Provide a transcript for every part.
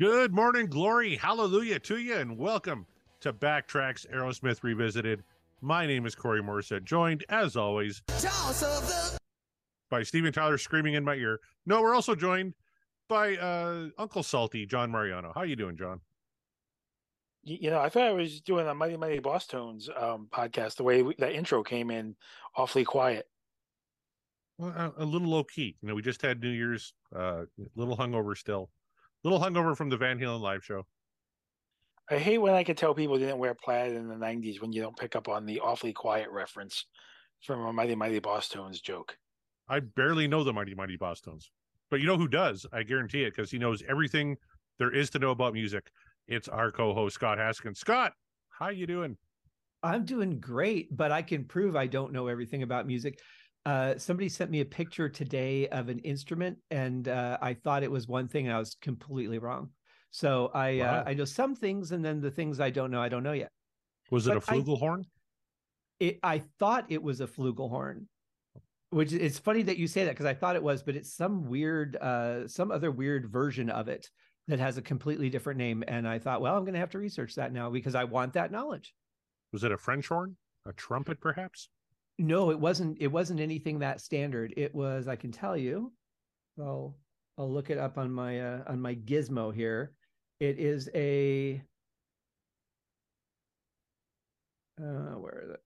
Good morning, glory, hallelujah to you, and welcome to Backtracks Aerosmith Revisited. My name is Corey Morissette, joined as always by Steven Tyler screaming in my ear. No, we're also joined by uh, Uncle Salty, John Mariano. How you doing, John? You, know, I thought I was doing a Mighty Mighty Bosstones um, podcast. The way we, that intro came in, awfully quiet. Well, a, a little low key. You know, we just had New Year's, uh, a little hungover still, little hungover from the Van Halen live show. I hate when I can tell people didn't wear plaid in the '90s when you don't pick up on the awfully quiet reference from a Mighty Mighty Bosstones joke. I barely know the Mighty Mighty Bosstones, but you know who does? I guarantee it because he knows everything there is to know about music. It's our co-host Scott Haskins. Scott, how you doing? I'm doing great, but I can prove I don't know everything about music. Uh, somebody sent me a picture today of an instrument, and uh, I thought it was one thing, and I was completely wrong. So I Wow. uh, I know some things, and then the things I don't know, I don't know yet. Was it a But I- flugelhorn? It, I thought it was a flugelhorn, which it's funny that you say that because I thought it was, but it's some weird, uh, some other weird version of it that has a completely different name. And I thought, well, I'm going to have to research that now because I want that knowledge. Was it a French horn? A trumpet, perhaps? No, it wasn't. It wasn't anything that standard. It was. I can tell you. I'll I'll look it up on my uh, on my gizmo here. It is a. Uh, where is it?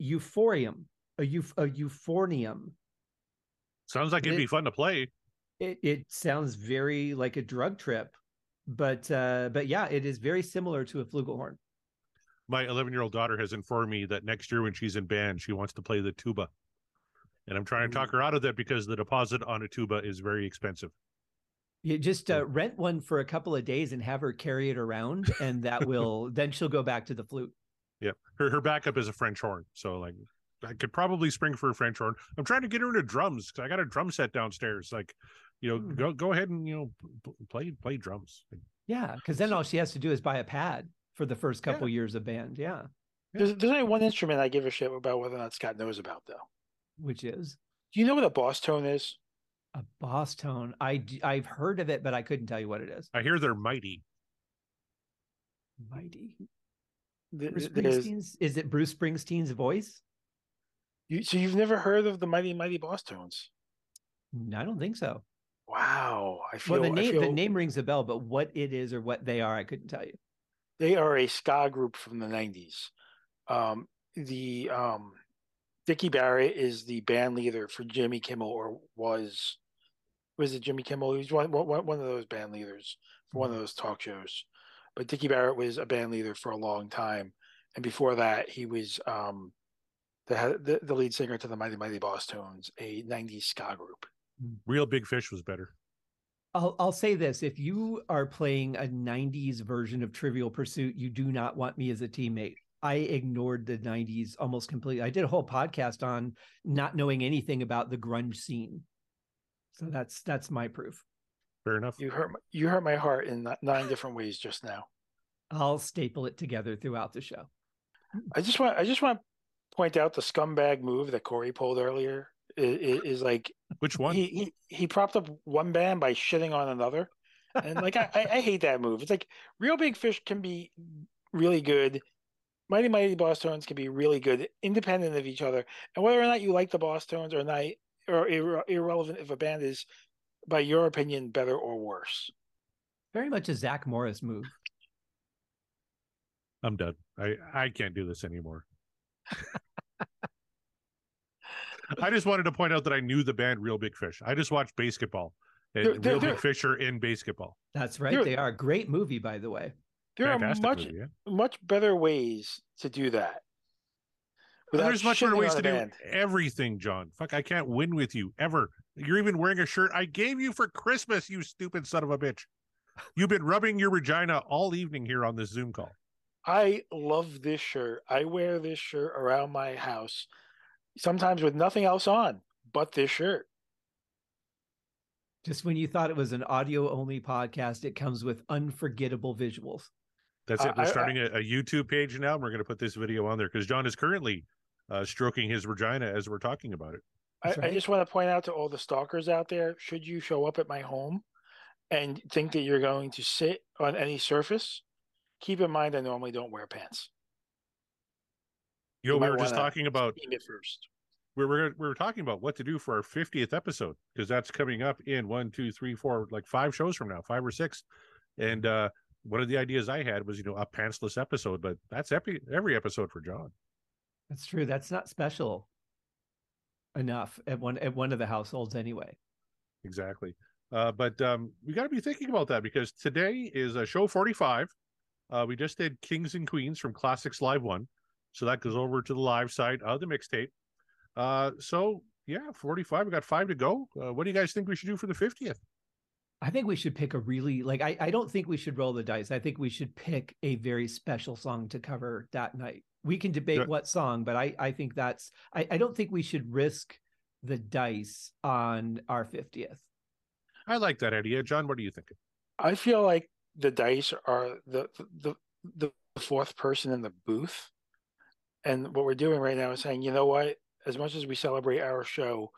Euphorium, a euph a euphornium. Sounds like it'd It- be fun to play. It it sounds very like a drug trip, but uh, but yeah, it is very similar to a flugelhorn. My 11 year old daughter has informed me that next year when she's in band, she wants to play the tuba. And I'm trying to talk her out of that because the deposit on a tuba is very expensive. You just uh, rent one for a couple of days and have her carry it around, and that will then she'll go back to the flute. Yeah. Her her backup is a French horn. So like I could probably spring for a French horn. I'm trying to get her into drums because I got a drum set downstairs. Like, you know, Hmm. go go ahead and you know play play drums. Yeah, because then all she has to do is buy a pad for the first couple years of band. Yeah, There's, there's only one instrument I give a shit about whether or not Scott knows about, though. which is Do you know what a boss tone is? a boss tone. I, I've heard of it, but I couldn't tell you what it is. I hear they're mighty. Mighty. Th- Bruce Springsteen's. Is it Bruce Springsteen's voice? You, so you've never heard of the Mighty Mighty Bosstones? I don't think so. Wow, I feel Well, the I name the name rings a bell, but what it is or what they are, I couldn't tell you. They are a ska group from the '90s. Um, the um, Dickie Barrett is the band leader for Jimmy Kimmel, or was was it Jimmy Kimmel? He's one one, one of those band leaders for one of those talk shows. But Dickie Barrett was a band leader for a long time, and before that, he was um, the the, the lead singer to the Mighty Mighty Bosstones, a '90s ska group. Reel Big Fish was better. I'll I'll say this: if you are playing a '90s version of Trivial Pursuit, you do not want me as a teammate. I ignored the '90s almost completely. I did a whole podcast on not knowing anything about the grunge scene, so that's that's my proof. Fair enough. You hurt my, you hurt my heart in nine different ways just now. I'll staple it together throughout the show. I just want I just want to point out the scumbag move that Corey pulled earlier is, is like Which one? he, he he propped up one band by shitting on another, and like I, I I hate that move. It's like Reel Big Fish can be really good. Mighty Mighty Bosstones can be really good, independent of each other. And whether or not you like the Bosstones or not, or irre- irrelevant if a band is, by your opinion, better or worse. Very much a Zach Morris move. I'm done. I I can't do this anymore. I just wanted to point out that I knew the band Reel Big Fish. I just watched basketball. And They're- they're- Real they're- Big Fish are in basketball. That's right. You're- They are a great movie, by the way. There are much movie, yeah. much better ways to do that. But there's much better ways to do band. everything, John. Fuck, I can't win with you ever. You're even wearing a shirt I gave you for Christmas, you stupid son of a bitch. You've been rubbing your vagina all evening here on this Zoom call. I love this shirt. I wear this shirt around my house, sometimes with nothing else on but this shirt. Just when you thought it was an audio only podcast, it comes with unforgettable visuals. That's it. We're I- starting a, a YouTube page now. And we're going to put this video on there because John is currently uh, stroking his vagina as we're talking about it. I, That's I just want to point out to all the stalkers out there: should you show up at my home and think that you're going to sit on any surface, keep in mind I normally don't wear pants. You know, you we were just talking about it first. We were we were talking about what to do for our 50th episode because that's coming up in one, two, three, four, like five shows from now, five or six. And uh one of the ideas I had was, you know, a pantsless episode, but that's every every episode for John. That's true. That's not special enough at one at one of the households anyway. Exactly. Uh, but um, we got to be thinking about that because today is a show 45. Uh, we just did Kings and Queens from Classics Live One, so that goes over to the live side of the mixtape. Uh, so yeah, 45. We got five to go. Uh, what do you guys think we should do for the 50th? I think we should pick a really like I, I don't think we should roll the dice. I think we should pick a very special song to cover that night. We can debate what song, but I I think that's I, I don't think we should risk the dice on our 50th. I like that idea. John, what do you think? I feel like the dice are the the the fourth person in the booth. And what we're doing right now is saying, you know what? As much as we celebrate our show,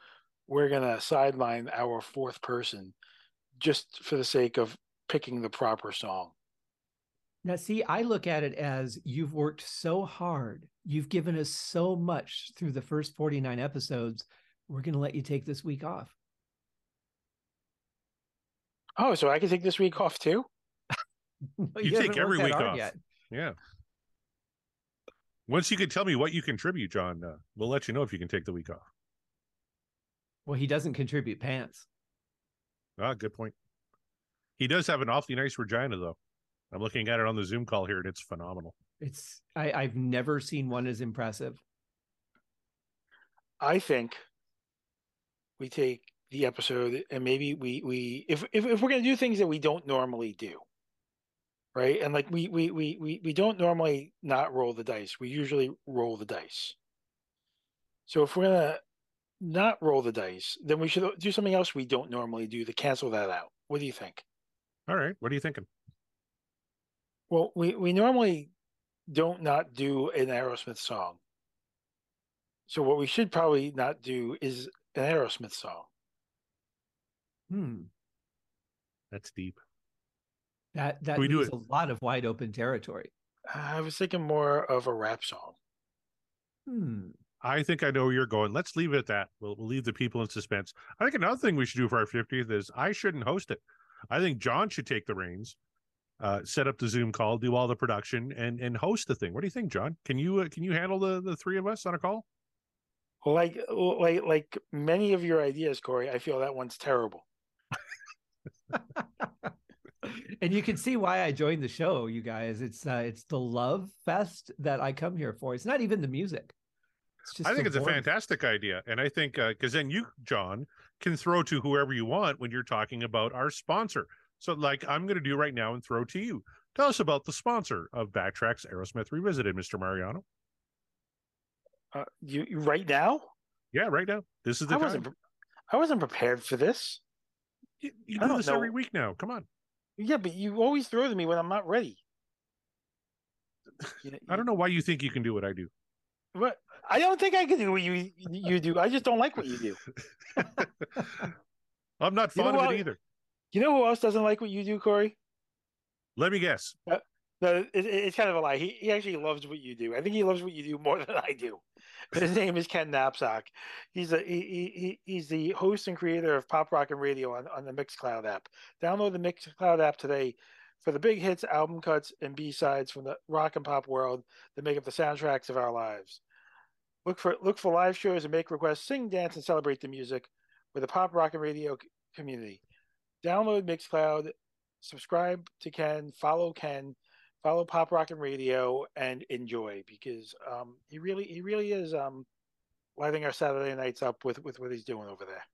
we're gonna sideline our fourth person just for the sake of picking the proper song. Now, see, I look at it as you've worked so hard. You've given us so much through the first 49 episodes. We're going to let you take this week off. Oh, so I can take this week off too? you, you take every week off. Yet. Yeah. Once you can tell me what you contribute, John, uh, we'll let you know if you can take the week off. Well, he doesn't contribute pants. Ah, good point. He does have an awfully nice vagina, though. I'm looking at it on the Zoom call here, and it's phenomenal. It's I, I've never seen one as impressive. I think we take the episode and maybe we we if if, if we're gonna do things that we don't normally do, right? And like we we we we we don't normally not roll the dice. We usually roll the dice. So if we're gonna not roll the dice, then we should do something else we don't normally do to cancel that out. What do you think? All right. What are you thinking? Well, we, we normally don't not do an Aerosmith song. So what we should probably not do is an Aerosmith song. Hmm. That's deep. That that we do a lot of wide open territory. I was thinking more of a rap song. Hmm. I think I know where you're going. Let's leave it at that. We'll, we'll leave the people in suspense. I think another thing we should do for our 50th is I shouldn't host it. I think John should take the reins, uh, set up the Zoom call, do all the production, and and host the thing. What do you think, John? Can you uh, can you handle the the three of us on a call? Like like like many of your ideas, Corey, I feel that one's terrible. and you can see why I joined the show, you guys. It's uh, it's the love fest that I come here for. It's not even the music. I think it's a fantastic idea, and I think because uh, then you, John, can throw to whoever you want when you're talking about our sponsor. So, like I'm going to do right now and throw to you. Tell us about the sponsor of Backtracks Aerosmith Revisited, Mr. Mariano. Uh, you, you right now? Yeah, right now. This is the I time. wasn't. I wasn't prepared for this. You, you do this know. every week now. Come on. Yeah, but you always throw to me when I'm not ready. You know, I don't know why you think you can do what I do. What? I don't think I can do what you you do. I just don't like what you do. I'm not fond you know of it either. You know who else doesn't like what you do, Corey? Let me guess. Uh, no, it, it's kind of a lie. He, he actually loves what you do. I think he loves what you do more than I do. His name is Ken Napzok. He's a he, he, he's the host and creator of Pop Rockin' Radio on, on the Mixcloud app. Download the Mixcloud app today for the big hits, album cuts, and B sides from the rock and pop world that make up the soundtracks of our lives. Look for look for live shows and make requests, sing, dance, and celebrate the music with the Pop Rockin' Radio community. Download Mixcloud, subscribe to Ken, follow Ken, follow Pop Rockin' Radio, and enjoy because um, he really he really is um, lighting our Saturday nights up with with what he's doing over there.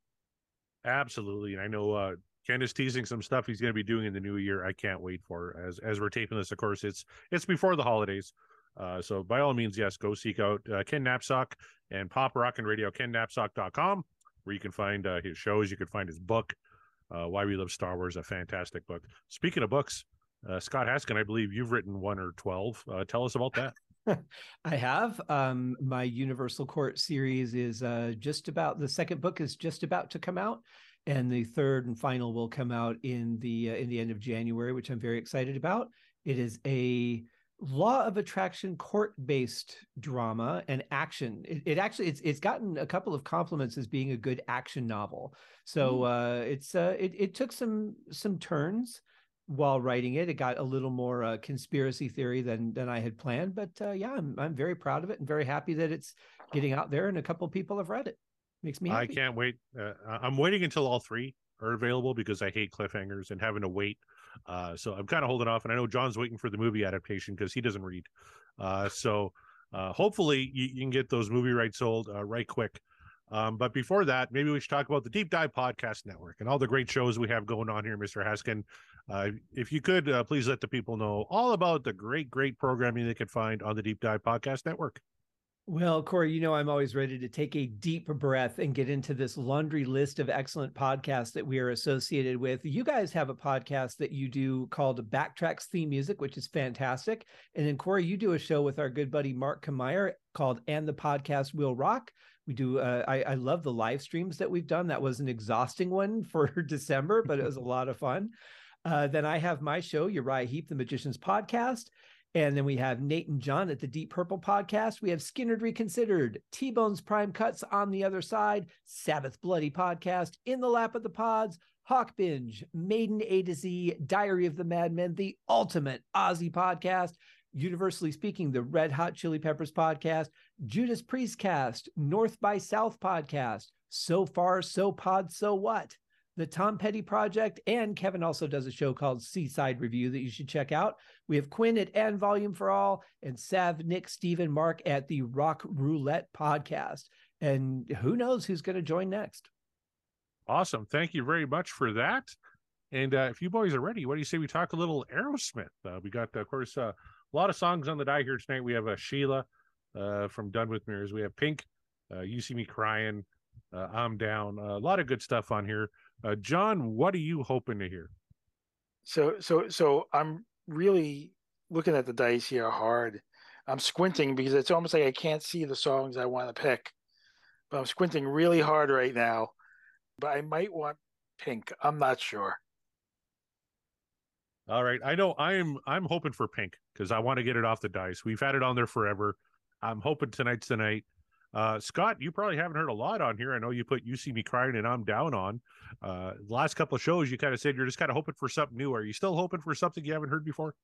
Absolutely, and I know uh, Ken is teasing some stuff he's going to be doing in the new year. I can't wait for as as we're taping this. Of course, it's it's before the holidays. Uh, so by all means, yes, go seek out uh, Ken Napzok and Pop Rockin' Radio, kennapzok.com, where you can find uh, his shows. You can find his book, uh, Why We Love Star Wars, a fantastic book. Speaking of books, uh, Scott Haskin, I believe you've written one or 12. Uh, tell us about that. I have. Um, my Universal Court series is just about, the second book is just about to come out. and the third and final will come out in the uh, in the end of January, which I'm very excited about. It is a law of attraction court based drama and action it, it, actually it's it's gotten a couple of compliments as being a good action novel so mm. uh it's uh it, it took some some turns while writing it it got a little more uh, conspiracy theory than than i had planned but uh, yeah i'm i'm very proud of it and very happy that it's getting out there and a couple people have read it makes me happy. i can't wait uh, i'm waiting until all three are available because i hate cliffhangers and having to wait uh, so I'm kind of holding off, and I know John's waiting for the movie adaptation because he doesn't read. Uh, so uh, hopefully you, you, can get those movie rights sold uh, right quick. Um, but before that, maybe we should talk about the Deep Dive Podcast Network and all the great shows we have going on here, Mr. Haskin. Uh, if you could, uh, please let the people know all about the great, great programming they can find on the Deep Dive Podcast Network. Well, Corey, you know, I'm always ready to take a deep breath and get into this laundry list of excellent podcasts that we are associated with. You guys have a podcast that you do called Backtracks Theme Music, which is fantastic. And then, Corey, you do a show with our good buddy Mark Kameyer called And the Podcast Will Rock. We do, uh, I, I love the live streams that we've done. That was an exhausting one for December, but it was a lot of fun. Uh, then I have my show, Uriah Heep, the Magician's Podcast. And then we have Nate and John at the Deep Purple podcast. We have Skynyrd Reconsidered, T Bone's Prime Cuts on the other side, Sabbath Bloody podcast, In the Lap of the Pods, Hawk Binge, Maiden A to Z, Diary of the Madmen, the ultimate Aussie podcast, universally speaking, the Red Hot Chili Peppers podcast, Judas Priest cast, North by South podcast, So Far, So Pod, So What, the Tom Petty Project, and Kevin also does a show called Seaside Review that you should check out. We have Quinn at And Volume for All, and Sav, Nick, Stephen, Mark at the Rock Roulette Podcast. And who knows who's going to join next? Awesome. Thank you very much for that. And uh, if you boys are ready, what do you say we talk a little Aerosmith? Uh, we got, of course, uh, a lot of songs on the die here tonight. We have uh, Shela uh, from Done with Mirrors. We have Pink, uh, You See Me Crying, uh, I'm Down. a lot of good stuff on here. Uh, John, what are you hoping to hear? So, so, so I'm really looking at the dice here hard. I'm squinting because it's almost like I can't see the songs I want to pick. But I'm squinting really hard right now. But I might want pink. I'm not sure. All right. I know I'm I'm hoping for pink because I want to get it off the dice. We've had it on there forever. I'm hoping tonight's tonight. Uh, Scott, you probably haven't heard a lot on here. I know you put "You See Me Crying" and "I'm Down" on. Uh, the last couple of shows, you kind of said you're just kind of hoping for something new. Are you still hoping for something you haven't heard before?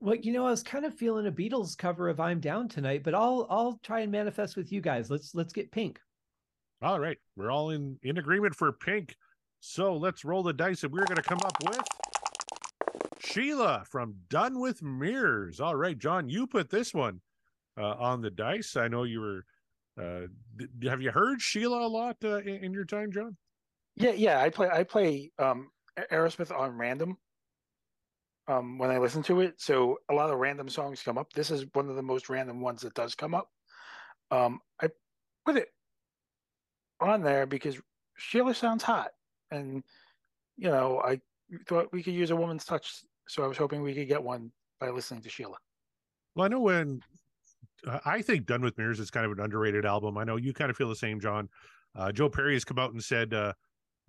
Well, you know, I was kind of feeling a Beatles cover of "I'm Down" tonight, but I'll I'll try and manifest with you guys. Let's let's get Pink. All right, we're all in in agreement for Pink. So let's roll the dice, and we're going to come up with Shela from Done with Mirrors. All right, John, you put this one uh, on the dice. I know you were uh, have you heard Shela a lot uh, in, in, your time, John? Yeah, yeah. I play I play um, Aerosmith on random um, when I listen to it. So a lot of random songs come up. This is one of the most random ones that does come up. Um, I put it on there because Shela sounds hot, and you know I thought we could use a woman's touch. So I was hoping we could get one by listening to Shela. Well, I know when I think Done with Mirrors is kind of an underrated album. I know you kind of feel the same, John. Uh, Joe Perry has come out and said, uh,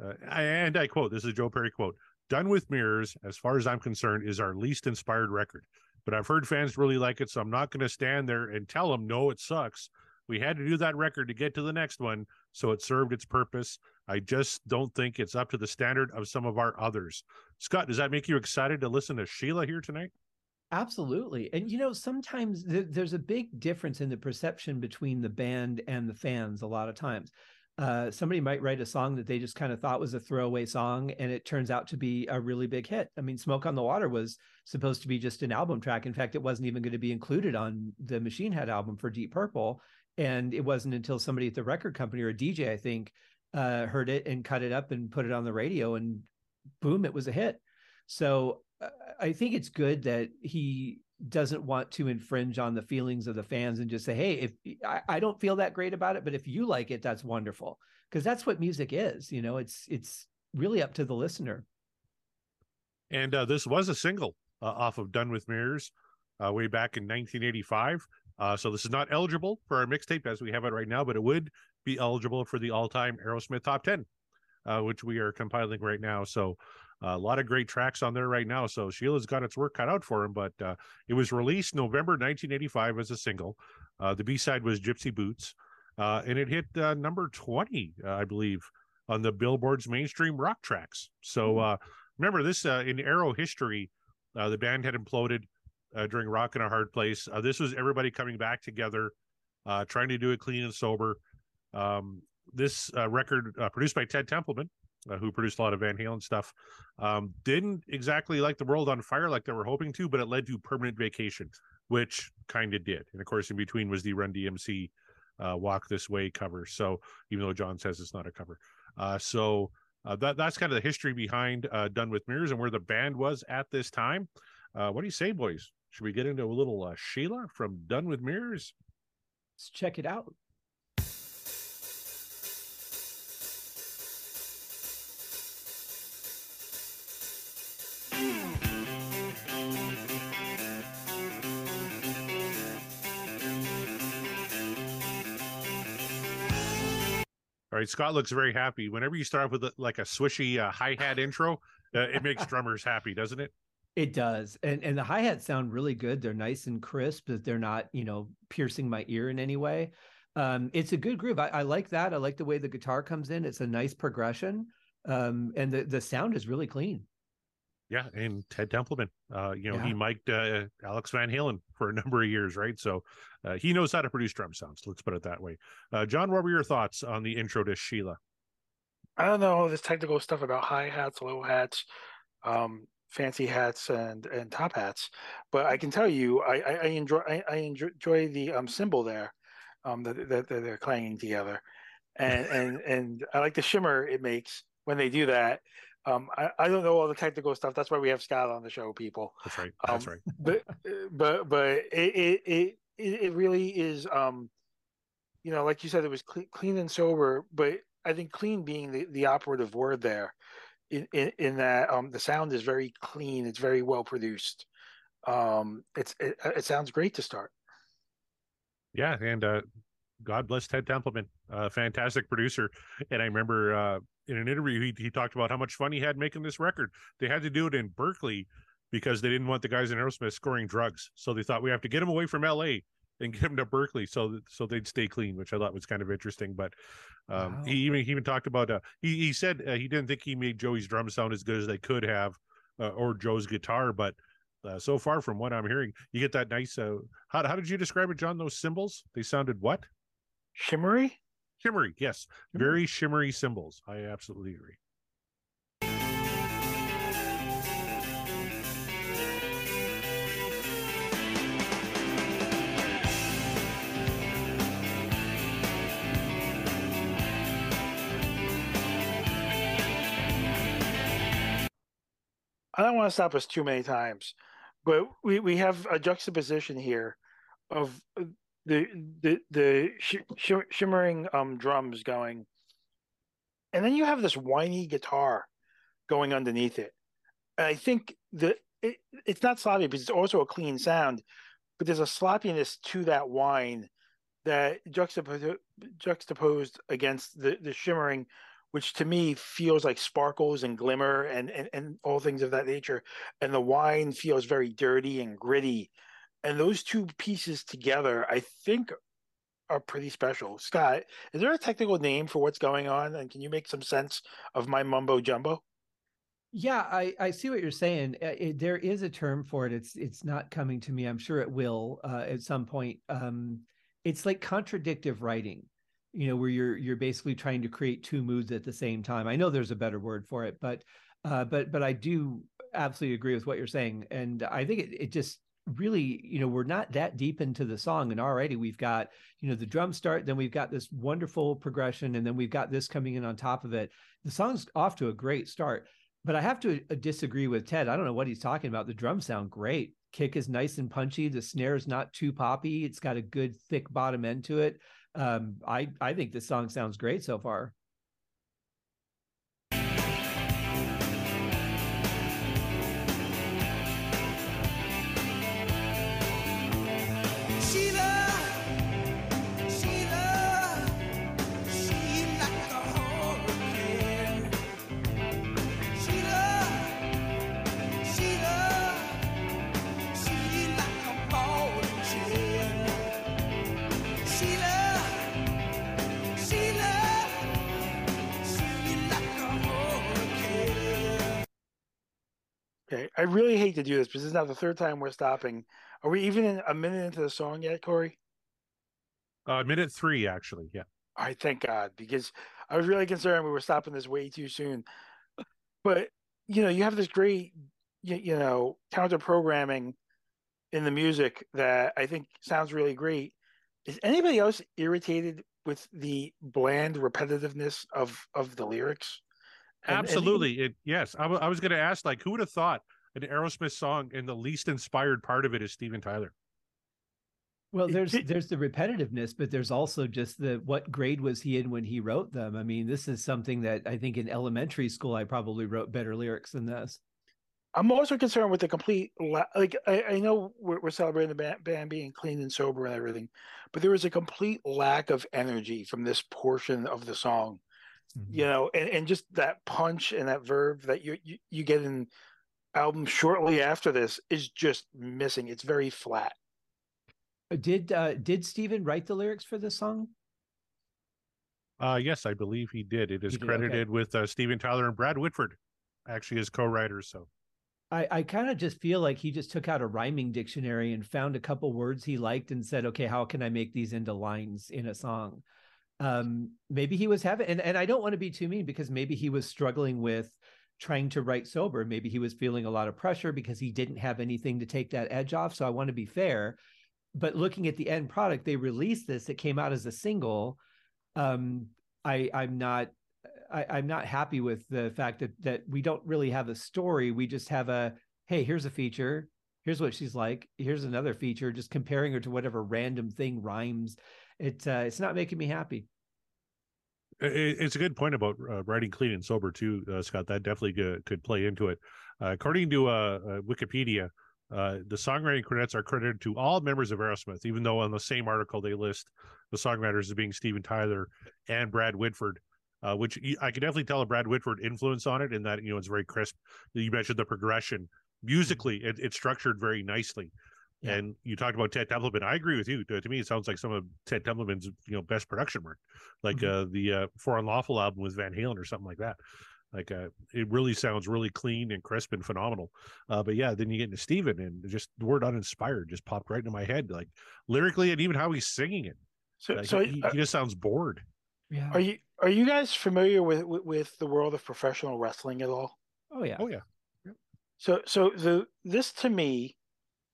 uh, and I quote, this is Joe Perry quote Done with Mirrors, as far as I'm concerned, is our least inspired record. But I've heard fans really like it, so I'm not going to stand there and tell them, no, it sucks. We had to do that record to get to the next one, so it served its purpose. I just don't think it's up to the standard of some of our others. Scott, does that make you excited to listen to Shela here tonight? Absolutely. And you know, sometimes th- there's a big difference in the perception between the band and the fans a lot of times. Uh, somebody might write a song that they just kind of thought was a throwaway song, and it turns out to be a really big hit. I mean, Smoke on the Water was supposed to be just an album track. In fact, it wasn't even going to be included on the Machine Head album for Deep Purple. And it wasn't until somebody at the record company or a DJ, I think, uh, heard it and cut it up and put it on the radio, and boom, it was a hit. So I think it's good that he doesn't want to infringe on the feelings of the fans and just say, "Hey, if I, I don't feel that great about it, but if you like it, that's wonderful." Because that's what music is. You know, it's it's really up to the listener. And uh, this was a single uh, off of "Done with Mirrors" uh, way back in 1985. Uh, so this is not eligible for our mixtape as we have it right now, but it would be eligible for the all-time Aerosmith top 10. uh, which we are compiling right now. So a lot of great tracks on there right now. So Shela's got its work cut out for him, but uh, it was released November 1985 as a single. Uh, the B side was Gypsy Boots, uh, and it hit uh, number 20, uh, I believe, on the Billboard's mainstream rock tracks. So uh, remember this in Arrow history, the band had imploded during Rock in a Hard Place. this was everybody coming back together, trying to do it clean and sober. Um, this record produced by Ted Templeman, uh, who produced a lot of Van Halen stuff, um, didn't exactly like the world on fire like they were hoping to, but it led to permanent vacation, which kind of did. And of course, in between was the Run DMC uh, Walk This Way cover. So even though John says it's not a cover, uh, so uh, that that's kind of the history behind uh, Done with Mirrors and where the band was at this time. Uh, what do you say, boys? Should we get into a little Shela from Done with Mirrors? Let's check it out. Right, Scott looks very happy. Whenever you start with a, like a swishy uh, hi hat intro, uh, it makes drummers happy, doesn't it? It does, and and the hi hats sound really good. They're nice and crisp, but they're not you know piercing my ear in any way. Um, it's a good groove. I, I, like that. I like the way the guitar comes in. It's a nice progression, um, and the the sound is really clean. Yeah, and Ted Templeman, uh, you know, yeah. he mic'd uh, Alex Van Halen for a number of years, right? So uh, he knows how to produce drum sounds. Let's put it that way. Uh, John, what were your thoughts on the intro to Shela? I don't know this technical stuff about high hats, low hats, um, fancy hats, and and top hats, but I can tell you, I, I, I enjoy I, I, enjoy the um, cymbal there, um, that, that, that they're clanging together, and and and I like the shimmer it makes when they do that. Um, I, I don't know all the technical stuff. That's why we have Scott on the show, people. That's right. That's um, right. But but but it it it, it really is. Um, you know, like you said, it was clean, clean and sober. But I think clean being the, the operative word there, in, in, in that um, the sound is very clean. It's very well produced. Um, it's it, it sounds great to start. Yeah, and uh, God bless Ted Templeman, uh, fantastic producer. And I remember uh, in an interview he, he talked about how much fun he had making this record. They had to do it in Berkeley because they didn't want the guys in Aerosmith scoring drugs. So they thought we have to get them away from LA and get them to Berkeley so so they'd stay clean, which I thought was kind of interesting. But um, wow. he even he even talked about uh, he he said uh, he didn't think he made Joey's drum sound as good as they could have uh, or Joe's guitar, but uh, so far from what I'm hearing, you get that nice. Uh, how how did you describe it, John? Those cymbals they sounded what? Shimmery. Shimmery, yes. Mm-hmm. Very shimmery cymbals. I absolutely agree. I don't want to stop us too many times, but we, we have a juxtaposition here of uh, the the the sh- shimmering um drums going, and then you have this whiny guitar going underneath it. And I think that it, it's not sloppy because it's also a clean sound, but there's a sloppiness to that whine that juxtaposed juxtaposed against the the shimmering which to me feels like sparkles and glimmer and, and, and all things of that nature. And the whine feels very dirty and gritty and those two pieces together, I think, are pretty special. Scott, is there a technical name for what's going on? And can you make some sense of my mumbo jumbo? Yeah, I, I see what you're saying. Uh, it, there is a term for it. It's it's not coming to me. I'm sure it will uh, at some point. Um, it's like contradictive writing, you know, where you're you're basically trying to create two moods at the same time. I know there's a better word for it, but uh, but but I do absolutely agree with what you're saying, and I think it, it just really you know we're not that deep into the song and already we've got you know the drum start then we've got this wonderful progression and then we've got this coming in on top of it. The song's off to a great start but i have to uh, disagree with ted. I don't know what he's talking about. The drums sound great. Kick is nice and punchy. The snare is not too poppy. It's got a good thick bottom end to it. Um, i i think this song sounds great so far I really hate to do this, but this is now the third time we're stopping. Are we even in a minute into the song yet, Corey? Uh, minute three, actually. Yeah. All right, thank God, because I was really concerned we were stopping this way too soon. But you know, you have this great, you, you know, counter programming in the music that I think sounds really great. Is anybody else irritated with the bland repetitiveness of of the lyrics? And, Absolutely. And it, yes. I, w- I was going to ask, like, who would have thought an Aerosmith song and the least inspired part of it is Steven Tyler? Well, there's there's the repetitiveness, but there's also just the what grade was he in when he wrote them? I mean, this is something that I think in elementary school I probably wrote better lyrics than this. I'm also concerned with the complete like I, I know we're, we're, celebrating the band, band, being clean and sober and everything, but there was a complete lack of energy from this portion of the song, mm-hmm. you know, and, and just that punch and that verb that you, you you get in album shortly after this is just missing. It's very flat. Uh, did uh, did Steven write the lyrics for this song? Uh, yes, I believe he did. It is did, credited okay. with uh, Steven Tyler and Brad Whitford, actually as co-writers. So I, I kind of just feel like he just took out a rhyming dictionary and found a couple words he liked and said, okay, how can I make these into lines in a song? Um, maybe he was having, and, and I don't want to be too mean because maybe he was struggling with trying to write sober. Maybe he was feeling a lot of pressure because he didn't have anything to take that edge off. So I want to be fair but looking at the end product, they released this. It came out as a single. Um, I I'm not I, I'm not happy with the fact that that we don't really have a story. We just have a hey, here's a feature. Here's what she's like. Here's another feature. Just comparing her to whatever random thing rhymes. It uh, it's not making me happy. It's a good point about uh, writing clean and sober too, uh, Scott. That definitely could, could play into it. Uh, according to uh, uh, Wikipedia, uh, the songwriting credits are credited to all members of Aerosmith, even though on the same article they list the songwriters as being Steven Tyler and Brad Whitford, uh, which I can definitely tell a Brad Whitford influence on it in that, you know, it's very crisp. You mentioned the progression. Musically, it, it's structured very nicely. Yeah. And you talked about Ted Templeman. I agree with you. To, to, me, it sounds like some of Ted Templeman's, you know, best production work, like mm-hmm. uh, the uh, For Unlawful album with Van Halen or something like that. Like uh, it really sounds really clean and crisp and phenomenal. Uh, but yeah, then you get into Steven and just the word uninspired just popped right into my head, like lyrically and even how he's singing it. So, like, so he, uh, he, just sounds bored. Yeah. Are you are you guys familiar with, with, with the world of professional wrestling at all? Oh yeah. Oh yeah. So so the this to me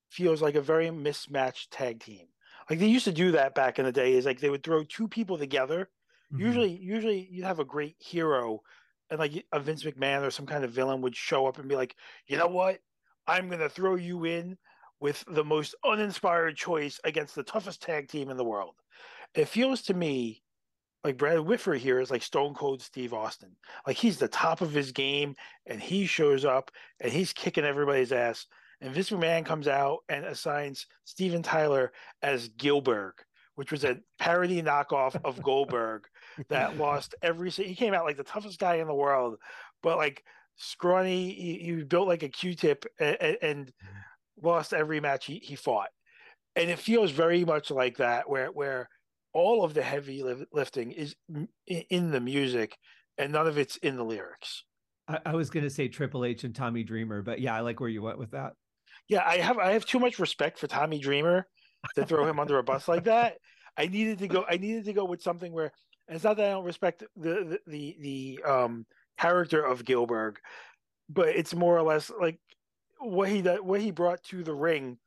feels like a very mismatched tag team. Like they used to do that back in the day. Is like they would throw two people together. Mm-hmm. Usually, usually you'd have a great hero and like a Vince McMahon or some kind of villain would show up and be like, you know what? I'm gonna throw you in with the most uninspired choice against the toughest tag team in the world. It feels to me like Brad Whitford here is like Stone Cold Steve Austin. Like he's the top of his game and he shows up and he's kicking everybody's ass. And Vince McMahon comes out and assigns Steven Tyler as Gillberg, which was a parody knockoff of Goldberg that lost every. He came out like the toughest guy in the world, but like scrawny. He, he built like a Q-tip and, and lost every match he, he fought. And it feels very much like that, where where all of the heavy lifting is in the music, and none of it's in the lyrics. I, I was going to say Triple H and Tommy Dreamer, but yeah, I like where you went with that. Yeah, I have I have too much respect for Tommy Dreamer to throw him under a bus like that. I needed to go. I needed to go with something where it's not that I don't respect the the the, the um, character of Gillberg, but it's more or less like what he what he brought to the ring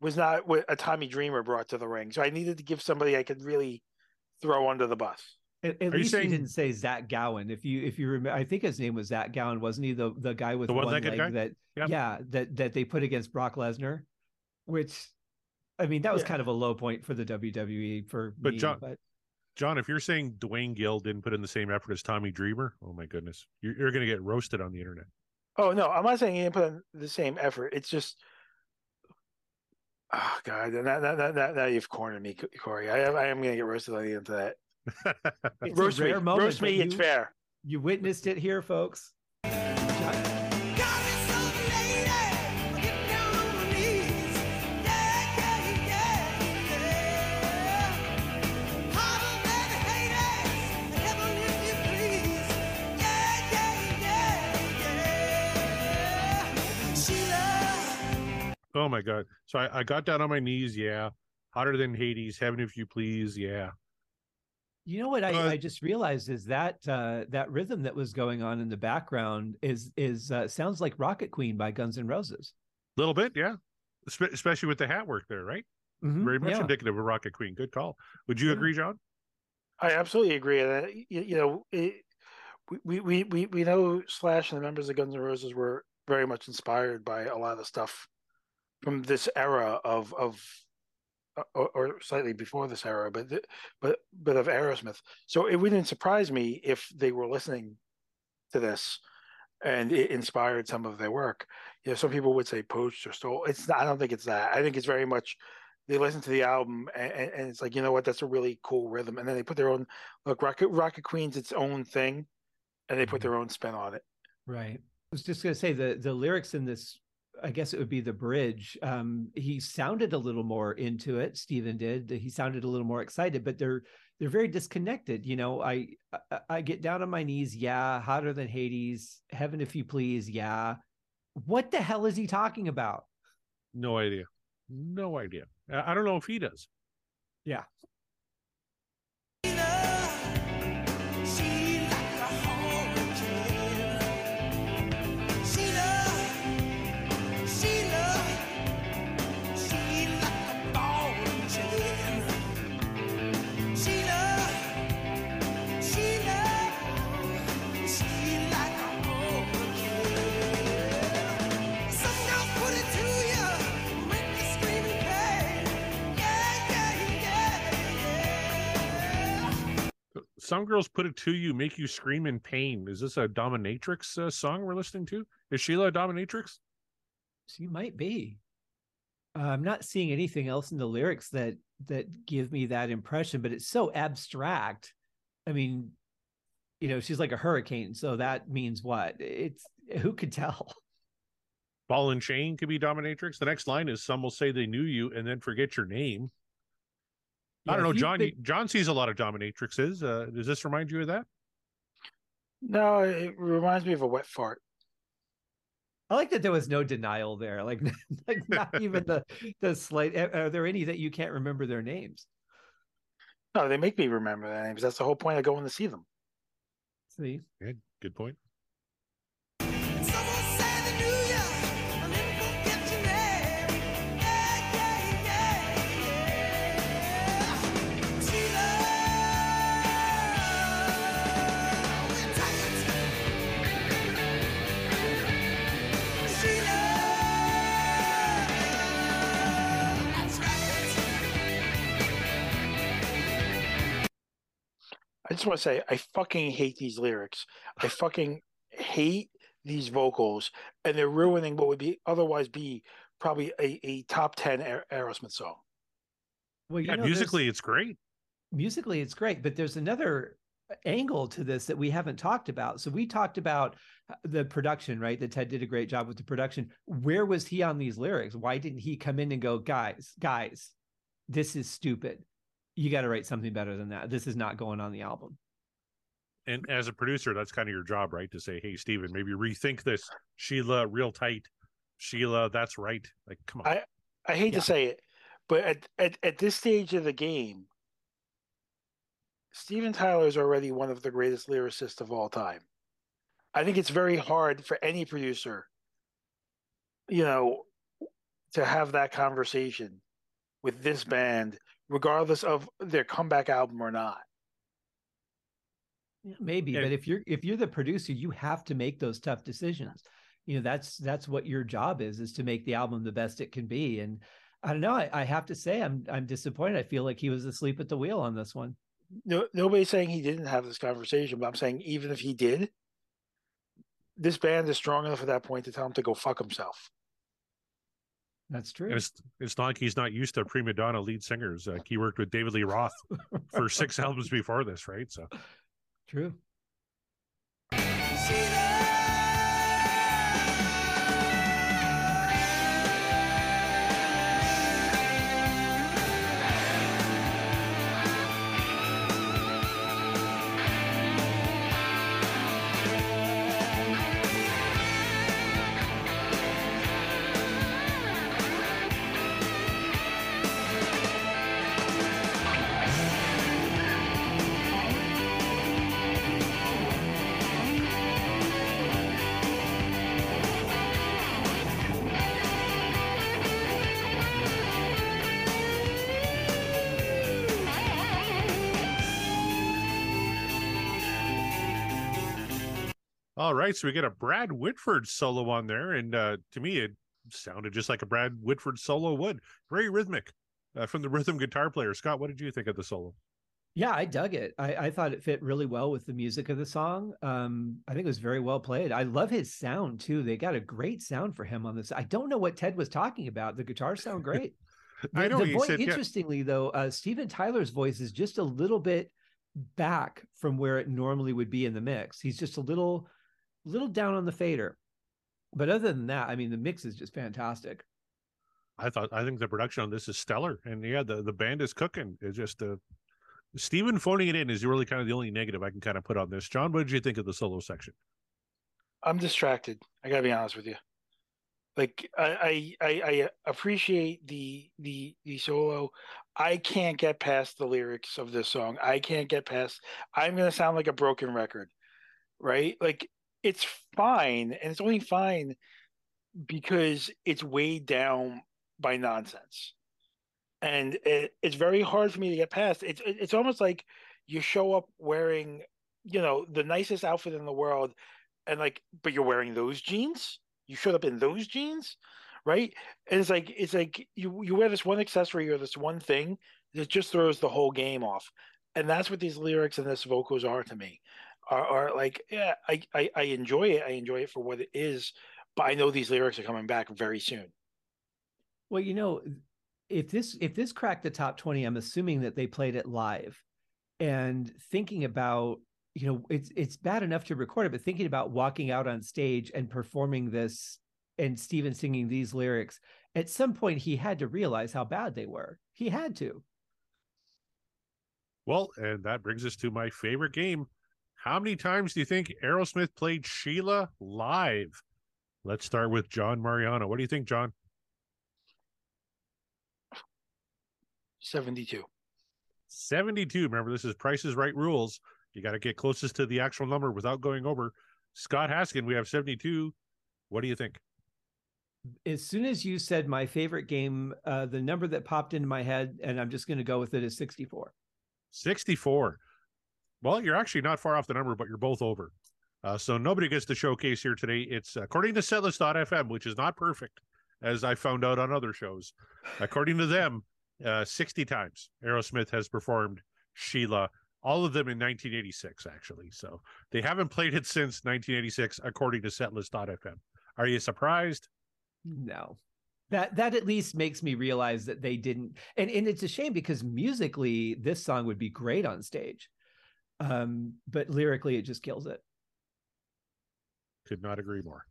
was not what a Tommy Dreamer brought to the ring. So I needed to give somebody I could really throw under the bus. At, at least saying... he didn't say Zach Gowen. If you if you remember, I think his name was Zach Gowen, wasn't he? The the guy with the one, leg guy? that yep. yeah that that they put against Brock Lesnar, which I mean that was yeah. kind of a low point for the WWE for but me, John, but John, if you're saying Dwayne Gill didn't put in the same effort as Tommy Dreamer, oh my goodness, you're, you're going to get roasted on the internet. Oh no, I'm not saying he didn't put in the same effort. It's just, oh god, now, now, now, now you've cornered me, Corey. I, I am going to get roasted on the internet. Roast me, moment, roast me. You, it's fair. You witnessed it here, folks. Oh my god! So I, I got down on my knees. Yeah, hotter than Hades. Heaven, if you please. Yeah. You know what I, uh, I just realized is that uh, that rhythm that was going on in the background is is uh, sounds like Rocket Queen by Guns N' Roses. A little bit, yeah, especially with the hat work there, right? Mm-hmm, Very much yeah. indicative of Rocket Queen. Good call. Would you yeah. agree, John? I absolutely agree. That you, you know, it, we, we we we know Slash and the members of Guns N' Roses were very much inspired by a lot of stuff from this era of of or, or slightly before this era, but but but of Aerosmith. So it wouldn't surprise me if they were listening to this and it inspired some of their work. You know, some people would say poached or stole. It's not, I don't think it's that. I think it's very much they listen to the album and, and, it's like you know what that's a really cool rhythm, and then they put their own look. Rocket Rocket Queen's its own thing, and they put mm-hmm. their own spin on it. Right. I was just going to say the the lyrics in this. I guess it would be the bridge. Um, he sounded a little more into it. Steven did. He sounded a little more excited, but they're they're very disconnected. You know, I, I I get down on my knees. Yeah, hotter than Hades. Heaven, if you please. Yeah. What the hell is he talking about? No idea. No idea. I don't know if he does. Yeah. Some girls put it to you, make you scream in pain. Is this a dominatrix uh, song we're listening to? Is Shela a dominatrix? She might be. Uh, I'm not seeing anything else in the lyrics that that give me that impression, but it's so abstract. I mean, you know, she's like a hurricane, so that means what? It's who could tell? Ball and chain could be dominatrix. The next line is some will say they knew you and then forget your name. I don't know, John. Been... John sees a lot of dominatrixes. Uh, does this remind you of that? No, it reminds me of a wet fart. I like that there was no denial there. Like, like not even the the slight. Are there any that you can't remember their names? No, they make me remember their names. That's the whole point of going to see them. See, yeah, good point. Want to say I fucking hate these lyrics. I fucking hate these vocals, and they're ruining what would be otherwise be probably a, a top ten Aerosmith song. Well, yeah, know, musically it's great. Musically, it's great, but there's another uh, angle to this that we haven't talked about. So we talked about uh, the production, right? That Ted did a great job with the production. Where was he on these lyrics? Why didn't he come in and go, guys, guys, this is stupid you got to write something better than that. This is not going on the album. And as a producer, that's kind of your job, right? To say, hey, Steven, maybe rethink this. Shela, real tight. Shela, that's right. Like, come on. I, I hate yeah. to say it, but at, at, at this stage of the game, Steven Tyler is already one of the greatest lyricists of all time. I think it's very hard for any producer, you know, to have that conversation with this band regardless of their comeback album or not. Maybe, yeah. but if you're if you're the producer, you have to make those tough decisions. You know, that's that's what your job is is to make the album the best it can be. And I don't know. I, I have to say, I'm I'm disappointed. I feel like he was asleep at the wheel on this one. No, nobody's saying he didn't have this conversation, but I'm saying even if he did, this band is strong enough at that point to tell him to go fuck himself. That's true. And it's, it's not like he's not used to prima donna lead singers. Like he worked with David Lee Roth for six albums before this, right? So true. All right, so we get a Brad Whitford solo on there, and uh, to me, it sounded just like a Brad Whitford solo would. Very rhythmic uh, from the rhythm guitar player. Scott, what did you think of the solo? Yeah, I dug it. I, I, thought it fit really well with the music of the song. Um, I think it was very well played. I love his sound too. They got a great sound for him on this. I don't know what Ted was talking about. The guitars sound great. The, I know. The voice, said, interestingly, yeah. though, uh, Steven Tyler's voice is just a little bit back from where it normally would be in the mix. He's just a little little down on the fader. But other than that, I mean, the mix is just fantastic. I thought I think the production on this is stellar, and yeah, the the band is cooking. It's just uh, Steven phoning it in is really kind of the only negative I can kind of put on this. John, what did you think of the solo section? I'm distracted. I gotta be honest with you. Like I, I, I appreciate the the the solo. I can't get past the lyrics of this song. I can't get past. I'm gonna sound like a broken record, right? Like it's fine, and it's only fine because it's weighed down by nonsense, and it, it's very hard for me to get past. It's it's almost like you show up wearing, you know, the nicest outfit in the world, and like, but you're wearing those jeans. You showed up in those jeans, right? And it's like it's like you you wear this one accessory or this one thing that just throws the whole game off, and that's what these lyrics and this vocals are to me are, are like, yeah, I, I, I enjoy it. I enjoy it for what it is, but I know these lyrics are coming back very soon. Well, you know, if this if this cracked the top 20, I'm assuming that they played it live. And thinking about, you know, it's it's bad enough to record it, but thinking about walking out on stage and performing this and Steven singing these lyrics, at some point he had to realize how bad they were. He had to. Well, and that brings us to my favorite game how many times do you think Aerosmith played Shela live? Let's start with John Mariano. What do you think, John? 72. 72. Remember, this is Price's Right rules. You got to get closest to the actual number without going over. Scott Haskin, we have 72. What do you think? As soon as you said my favorite game, uh, the number that popped into my head, and I'm just going to go with it, is 64. 64. Well, you're actually not far off the number, but you're both over. Uh, so nobody gets to showcase here today. It's according to setlist.fm, which is not perfect, as I found out on other shows. According to them, uh, 60 times Aerosmith has performed Shela, all of them in 1986, actually. So they haven't played it since 1986, according to setlist.fm. Are you surprised? No. That that at least makes me realize that they didn't and, and it's a shame because musically this song would be great on stage um, but lyrically, it just kills it. Could not agree more.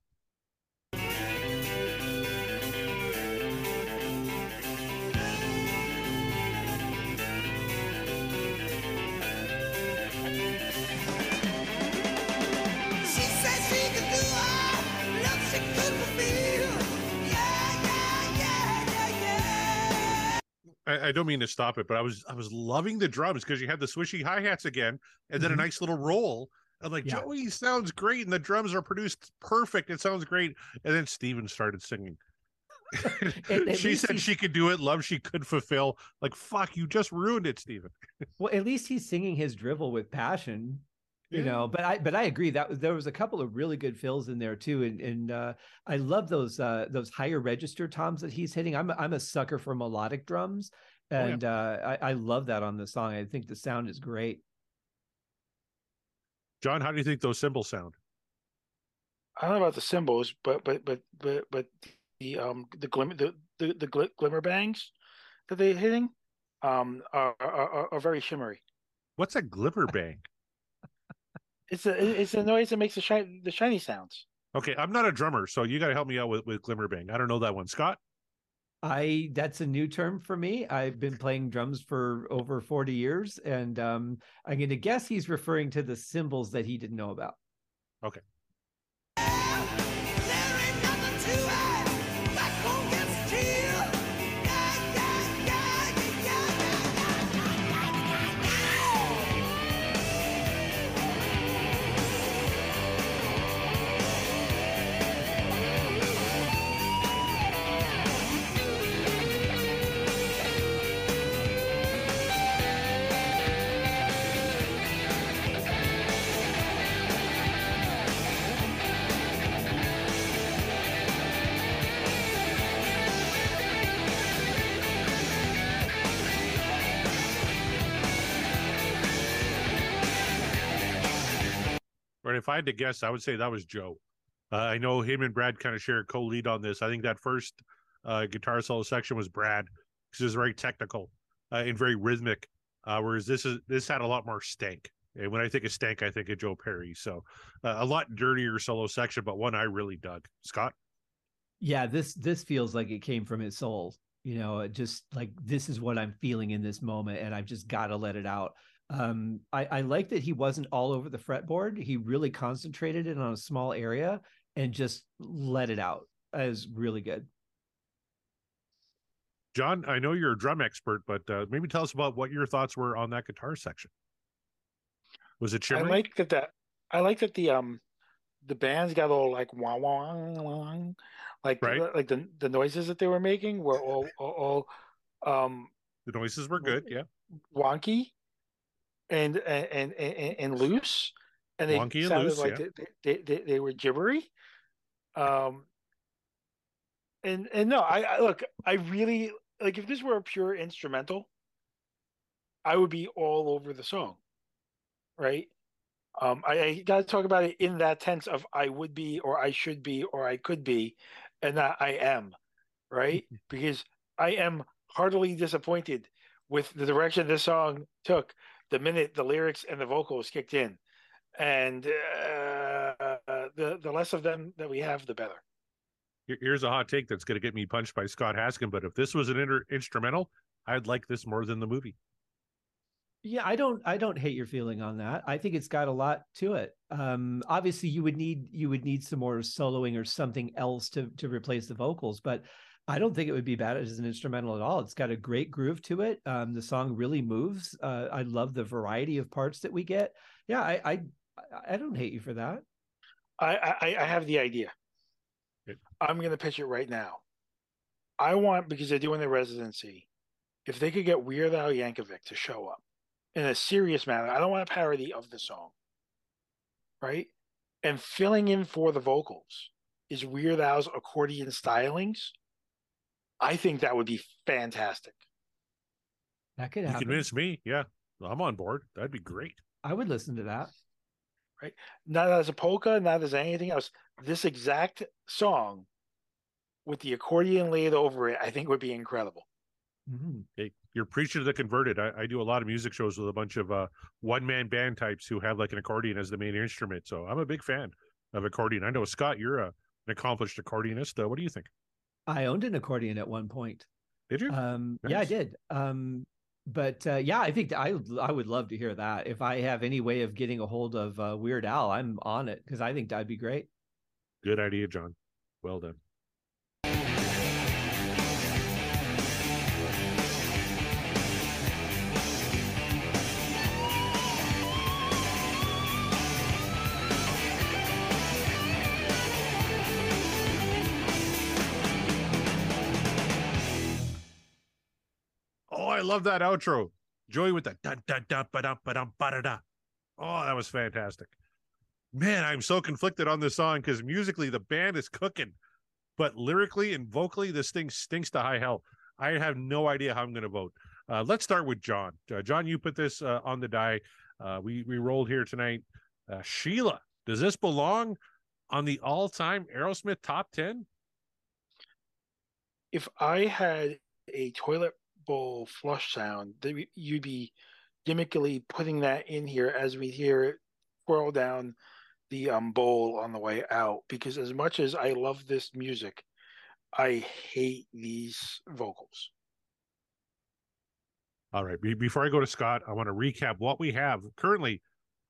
I, I, don't mean to stop it, but I was I was loving the drums because you had the swishy hi hats again, and then mm-hmm. a nice little roll. I'm like, yeah. Joey sounds great, and the drums are produced perfect. It sounds great. And then Steven started singing. she said he... she could do it. Love she could fulfill. Like fuck, you just ruined it, Steven. well, at least he's singing his drivel with passion you yeah. know but i but i agree that there was a couple of really good fills in there too and and uh, i love those uh those higher register toms that he's hitting. I'm i'm a sucker for melodic drums and oh, yeah. uh I, I love that on the song. I think the sound is great. John how do you think those cymbals sound? I don't know about the cymbals but but but but but the um the glimmer the the, the glimmer bangs that they're hitting um are, are, are very shimmery. What's a glimmer bang it's a it's a noise that makes the shiny the shiny sounds. Okay, I'm not a drummer, so you got to help me out with with glimmer bang. I don't know that one, Scott. I that's a new term for me. I've been playing drums for over 40 years, and um, I'm going to guess he's referring to the cymbals that he didn't know about. Okay. If I had to guess, I would say that was Joe. Uh, I know him and Brad kind of share a co-lead on this. I think that first uh, guitar solo section was Brad because it was very technical uh, and very rhythmic, uh, whereas this is this had a lot more stank. And when I think of stank, I think of Joe Perry. So uh, a lot dirtier solo section, but one I really dug. Scott. Yeah, this this feels like it came from his soul. You know, just like this is what I'm feeling in this moment, and I've just got to let it out. Um, I, I like that he wasn't all over the fretboard. He really concentrated it on a small area and just let it out. As really good. John, I know you're a drum expert, but uh, maybe tell us about what your thoughts were on that guitar section. Was it shimmery? I like that. That I like that the um the band's got all like wah wah wah, like right. like the the noises that they were making were all all, all um the noises were good, yeah, wonky and and and, and loose, and they wonky sounded loose, like yeah. they, they, they they were gibbery. Um, and and no, I, I look, I really like if this were a pure instrumental, I would be all over the song, right? Um, I, I got to talk about it in that tense of I would be, or I should be, or I could be, and not I am, right? because I am heartily disappointed with the direction this song took the minute the lyrics and the vocals kicked in, and uh, the the less of them that we have, the better. Here's a hot take that's going to get me punched by Scott Haskin, but if this was an inter- instrumental, I'd like this more than the movie. Yeah, I don't I don't hate your feeling on that. I think it's got a lot to it. Um obviously you would need you would need some more soloing or something else to to replace the vocals, but I don't think it would be bad as an instrumental at all. It's got a great groove to it. Um the song really moves. Uh I love the variety of parts that we get. Yeah, I I I don't hate you for that. I I, I have the idea. Good. I'm going to pitch it right now. I want because they're doing the residency. If they could get Weird Al Yankovic to show up in a serious manner, I don't want a parody of the song, right? And filling in for the vocals is Weird Al's accordion stylings. I think that would be fantastic. That could You happen. convinced me. Yeah, I'm on board. That'd be great. I would listen to that. Right. Not as a polka, not as anything else. This exact song with the accordion laid over it, I think would be incredible. Mhm. Hey, you're preaching to the converted. I, I do a lot of music shows with a bunch of uh, one man band types who have like an accordion as the main instrument. So I'm a big fan of accordion. I know Scott, you're a, an accomplished accordionist. Uh, what do you think? I owned an accordion at one point. Did you? Um, yeah, I did. Um, but uh, yeah, I think I I would love to hear that. If I have any way of getting a hold of uh, Weird Al, I'm on it because I think that'd be great. Good idea, John. Well done. I love that outro. Joey with the dun dun dun ba dum ba dum ba da da. Oh, that was fantastic. Man, I'm so conflicted on this song because musically the band is cooking, but lyrically and vocally, this thing stinks to high hell. I have no idea how I'm going to vote. Uh, let's start with John. Uh, John, you put this uh, on the die. Uh, we we rolled here tonight. Uh, Shela, does this belong on the all-time Aerosmith top ten? If I had a toilet bowl flush sound, that you'd be gimmickily putting that in here as we hear it swirl down the um, bowl on the way out. Because as much as I love this music, I hate these vocals. All right. Be- before I go to Scott, I want to recap what we have currently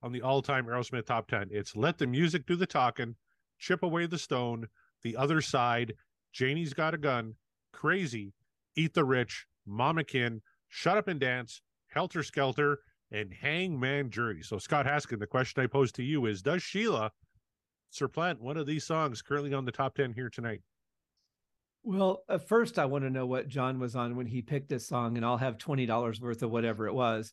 on the all-time Aerosmith top 10. It's Let the Music Do the Talking, Chip Away the Stone, The Other Side, Janie's Got a Gun, Crazy, Eat the Rich, Mama Shut Up and Dance, Helter Skelter, and Hangman Jury. So Scott Haskin, the question I pose to you is, does Shela supplant one of these songs currently on the top 10 here tonight? Well, uh, first I want to know what John was on when he picked this song, and I'll have twenty dollars worth of whatever it was.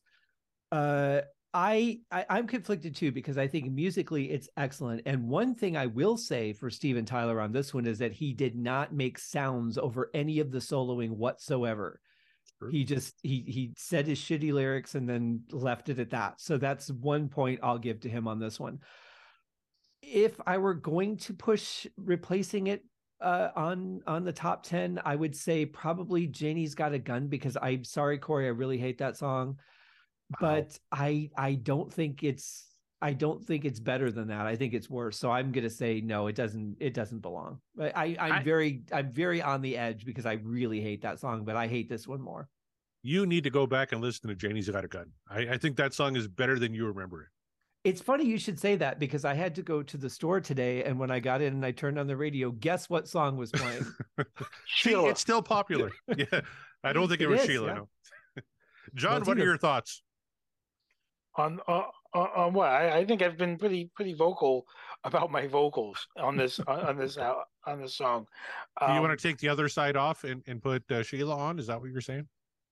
Uh, I, I I'm conflicted too because I think musically it's excellent. And one thing I will say for Steven Tyler on this one is that he did not make sounds over any of the soloing whatsoever. He just he he said his shitty lyrics and then left it at that. So that's one point I'll give to him on this one. if I were going to push replacing it uh, on on the top 10 i would say probably janie's got a gun because i'm sorry corey i really hate that song wow. but i i don't think it's i don't think it's better than that i think it's worse so i'm gonna say no it doesn't it doesn't belong i i'm I, very i'm very on the edge because i really hate that song but i hate this one more you need to go back and listen to janie's got a gun i, I think that song is better than you remember it it's funny you should say that because I had to go to the store today, and when I got in and I turned on the radio, guess what song was playing? Shela. It's still popular. Yeah, I don't think it, it was is, Shela. Yeah. No. John, what either. are your thoughts on uh, on what? I, I, think I've been pretty pretty vocal about my vocals on this on this uh, on this song. Um, Do you want to take the other side off and, and put uh, Shela on? Is that what you're saying?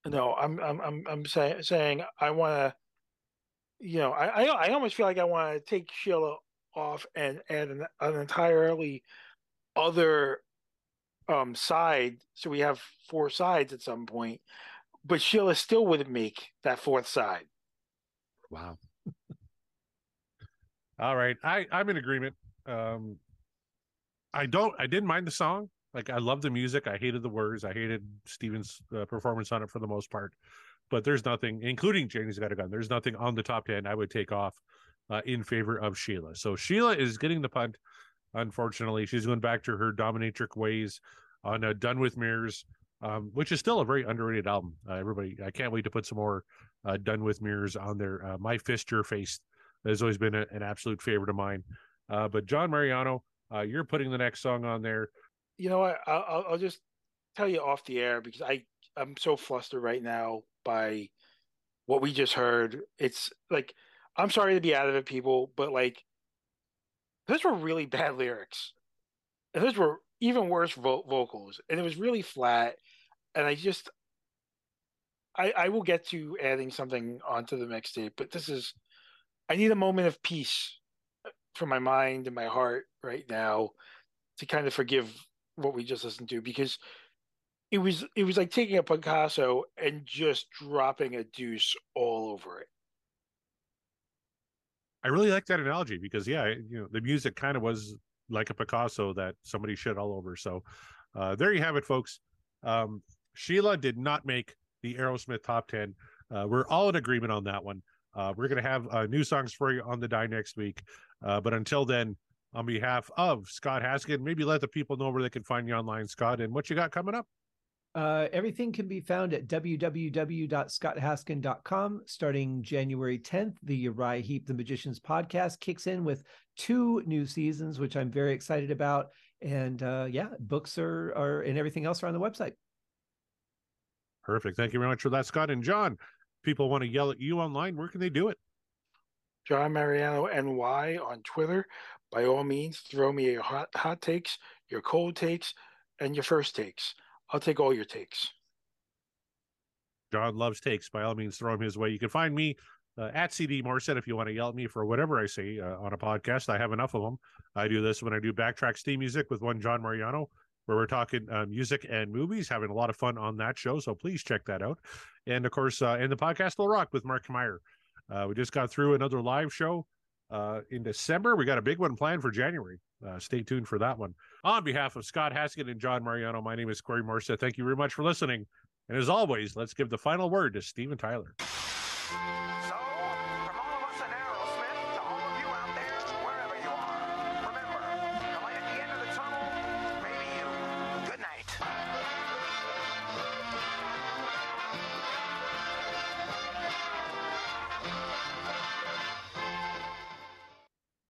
No, I'm I'm I'm, I'm say, saying I want to you know, I, I, I almost feel like I want to take Shela off and add an, an entirely other um side, so we have four sides at some point. But Shela still wouldn't make that fourth side. Wow. All right, I I'm in agreement. Um, I don't. I didn't mind the song. Like I love the music. I hated the words. I hated Steven's uh, performance on it for the most part but there's nothing, including Janie's Got a Gun, there's nothing on the top 10 I would take off uh, in favor of Shela. So Shela is getting the punt. Unfortunately, she's going back to her dominatrix ways on uh, Done with Mirrors, um, which is still a very underrated album. Uh, everybody, I can't wait to put some more uh, Done with Mirrors on there. Uh, My Fist, Your Face has always been a, an absolute favorite of mine. Uh, but John Mariano, you're putting the next song on there. You know what? I'll, I'll just tell you off the air because I I'm so flustered right now by what we just heard. It's like I'm sorry to be out of it, people, but like those were really bad lyrics. And those were even worse vo- vocals, and it was really flat. And I just, I I will get to adding something onto the mixtape, but this is, I need a moment of peace for my mind and my heart right now to kind of forgive what we just listened to because it was it was like taking a Picasso and just dropping a deuce all over it. I really like that analogy because yeah, you know, the music kind of was like a Picasso that somebody shit all over. So uh, there you have it, folks. Um, Shela did not make the Aerosmith top 10. Uh, we're all in agreement on that one. Uh, we're going to have uh, new songs for you on the die next week. Uh, but until then, on behalf of Scott Haskin, maybe let the people know where they can find you online, Scott, and what you got coming up. Uh, everything can be found at www.scotthaskin.com starting January 10th. The Uriah Heep the Magicians podcast kicks in with two new seasons, which I'm very excited about. And uh, yeah, books are, are and everything else are on the website. Perfect. Thank you very much for that, Scott. And John, people want to yell at you online. Where can they do it? John Mariano NY on Twitter. By all means, throw me your hot, hot takes, your cold takes, and your first takes. I'll take all your takes. John loves takes. By all means, throw them his way. You can find me uh, at CD Morissette if you want to yell at me for whatever I say uh, on a podcast. I have enough of them. I do this when I do Back Tracks Theme Music with one John Mariano, where we're talking uh, music and movies, having a lot of fun on that show. So please check that out. And of course, uh, in the podcast will rock with Mark Meyer. Uh, we just got through another live show uh, in December. We got a big one planned for January. Uh, stay tuned for that one. On behalf of Scott Haskin and John Mariano, my name is Corey Morissette. Thank you very much for listening. And as always, let's give the final word to Steven Tyler.